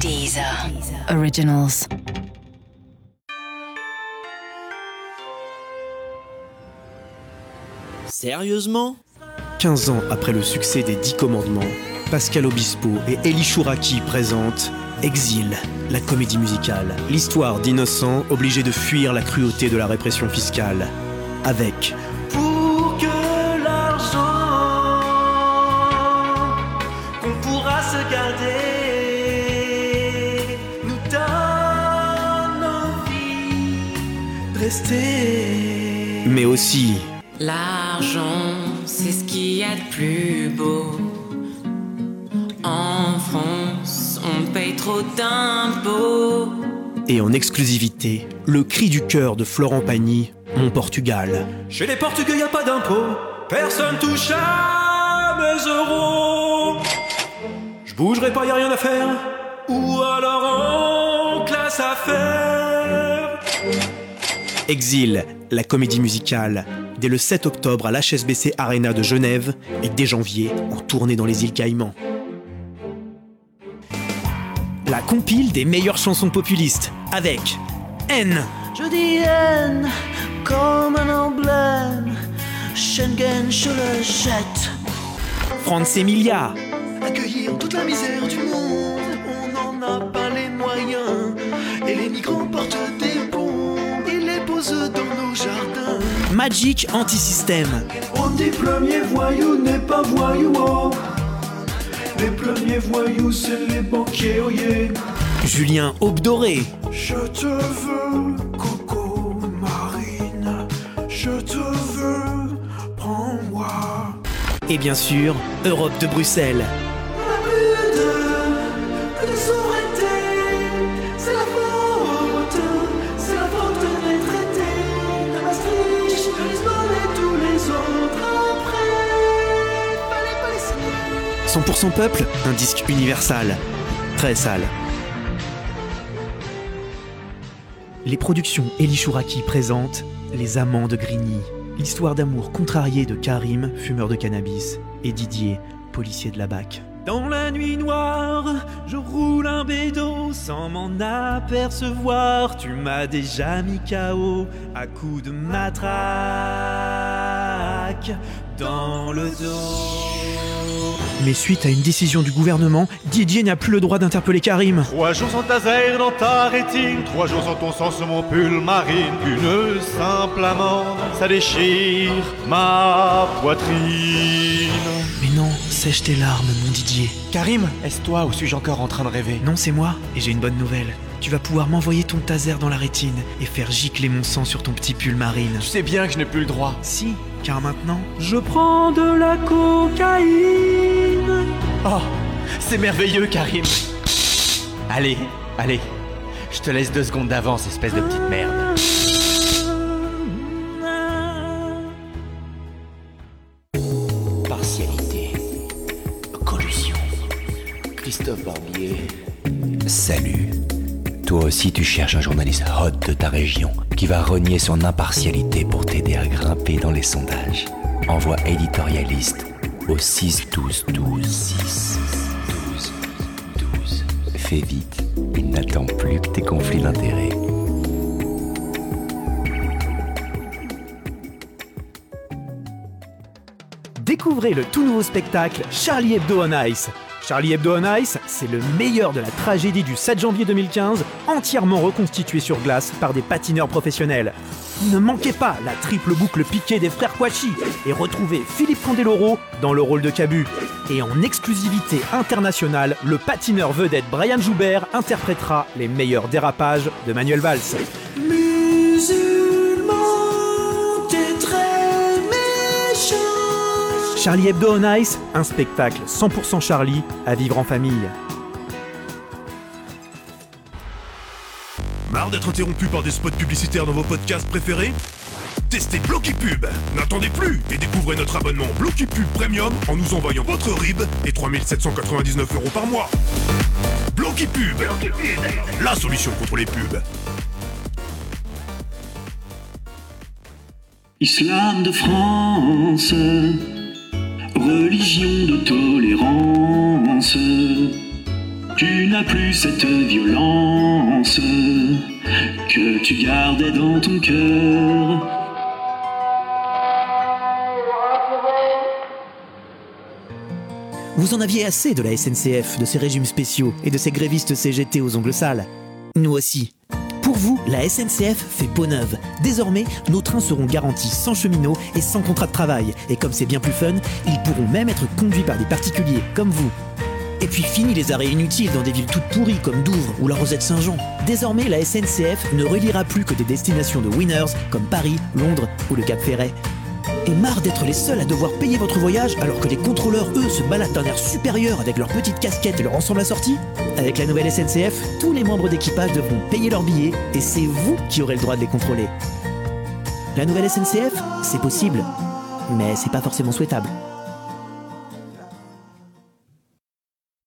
Deezer. Originals. Sérieusement? 15 ans après le succès des Dix Commandements, Pascal Obispo et Elie Chouraki présentent Exil, la comédie musicale. L'histoire d'innocents obligés de fuir la cruauté de la répression fiscale. Avec pour rester. mais aussi L'argent, c'est ce qu'il y a de plus beau. En France, on paye trop d'impôts. et en exclusivité, le cri du cœur de Florent Pagny, Mon Portugal. Chez les Portugais, y a pas d'impôt. Personne touche à mes euros. Je bougerai pas, y a rien à faire. Ou alors en classe à faire. Exil, la comédie musicale, dès le 7 octobre à l'HSBC Arena de Genève et dès janvier en tournée dans les îles Caïmans. La compile des meilleures chansons populistes avec N, Je dis haine comme un emblème. Schengen, je le jette. Franz Emilia, Accueillir toute la misère du monde, Magic Anti-System, On dit premier voyou n'est pas voyou. oh. Les premiers voyous, c'est les banquiers, oh yeah. Julien Aube Doré, Je te veux, Coco Marine. Je te veux, prends-moi. et bien sûr Europe de Bruxelles. 100% peuple, un disque universal. Très sale. Les productions Elie Chouraki présentent Les Amants de Grigny. L'histoire d'amour contrariée de Karim, fumeur de cannabis, et Didier, policier de la BAC. Dans la nuit noire, je roule un bédo sans m'en apercevoir. Tu m'as déjà mis KO à coups de matraque dans le dos. Mais suite à une décision du gouvernement, Didier n'a plus le droit d'interpeller Karim. Trois jours sans taser dans ta rétine, trois jours sans ton sang sur mon pull marine. Une simple amende, ça déchire ma poitrine. Mais non, sèche tes larmes, mon Didier. Karim, est-ce toi ou suis-je encore en train de rêver? Non, c'est moi, et j'ai une bonne nouvelle. Tu vas pouvoir m'envoyer ton taser dans la rétine et faire gicler mon sang sur ton petit pull marine. Tu sais bien que je n'ai plus le droit. Si, car maintenant, Je prends de la cocaïne. Oh, c'est merveilleux, Karim. Allez, allez, je te laisse deux secondes d'avance, espèce de petite merde. Partialité. Collusion. Christophe Barbier. Salut. Toi aussi tu cherches un journaliste hot de ta région qui va renier son impartialité pour t'aider à grimper dans les sondages. Envoie éditorialiste au 6 12 12 6 12 12. Fais vite, il n'attend plus que tes conflits d'intérêts. découvrez le tout nouveau spectacle Charlie Hebdo on Ice. Charlie Hebdo on Ice, c'est le meilleur de la tragédie du 7 janvier 2015, entièrement reconstitué sur glace par des patineurs professionnels. Ne manquez pas la triple boucle piquée des frères Kouachi et retrouvez Philippe Candeloro dans le rôle de Cabu. Et en exclusivité internationale, le patineur vedette Brian Joubert interprétera les meilleurs dérapages de Manuel Valls. Charlie Hebdo on Ice, un spectacle 100% Charlie à vivre en famille. Marre d'être interrompu par des spots publicitaires dans vos podcasts préférés? Testez Blocky Pub. N'attendez plus et découvrez notre abonnement Blocky Pub Premium en nous envoyant votre RIB et 3799 euros par mois. Blocky Pub. La solution contre les pubs. Islam de France, religion de tolérance. Tu n'as plus cette violence que tu gardais dans ton cœur. Vous en aviez assez de la SNCF, de ses régimes spéciaux et de ses grévistes CGT aux ongles sales. Nous aussi. Vous, la SNCF fait peau neuve. Désormais, nos trains seront garantis sans cheminot et sans contrat de travail. Et comme c'est bien plus fun, ils pourront même être conduits par des particuliers comme vous. Et puis fini les arrêts inutiles dans des villes toutes pourries comme Douvres ou la Rosette Saint-Jean. Désormais, la SNCF ne reliera plus que des destinations de winners comme Paris, Londres ou le Cap Ferret. Et marre d'être les seuls à devoir payer votre voyage alors que les contrôleurs, eux, se baladent d'un air supérieur avec leurs petites casquettes et leur ensemble assorti Avec la nouvelle SNCF, tous les membres d'équipage devront payer leurs billets et c'est vous qui aurez le droit de les contrôler. La nouvelle SNCF, c'est possible, mais c'est pas forcément souhaitable.